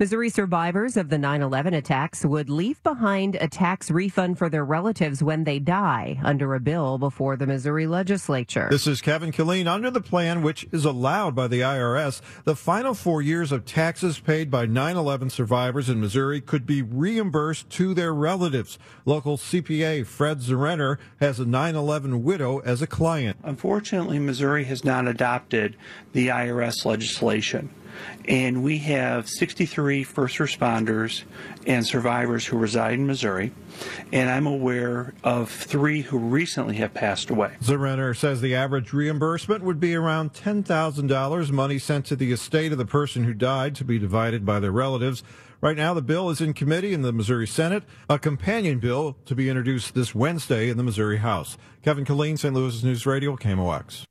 Missouri survivors of the 9 11 attacks would leave behind a tax refund for their relatives when they die under a bill before the Missouri legislature. This is Kevin Killeen. Under the plan, which is allowed by the IRS, the final four years of taxes paid by 9 11 survivors in Missouri could be reimbursed to their relatives. Local CPA Fred Zerenner has a 9 11 widow as a client. Unfortunately, Missouri has not adopted the IRS legislation. And we have 63 first responders and survivors who reside in Missouri. And I'm aware of three who recently have passed away. Zerenner says the average reimbursement would be around $10,000, money sent to the estate of the person who died to be divided by their relatives. Right now, the bill is in committee in the Missouri Senate, a companion bill to be introduced this Wednesday in the Missouri House. Kevin Killeen, St. Louis News Radio, KMOX.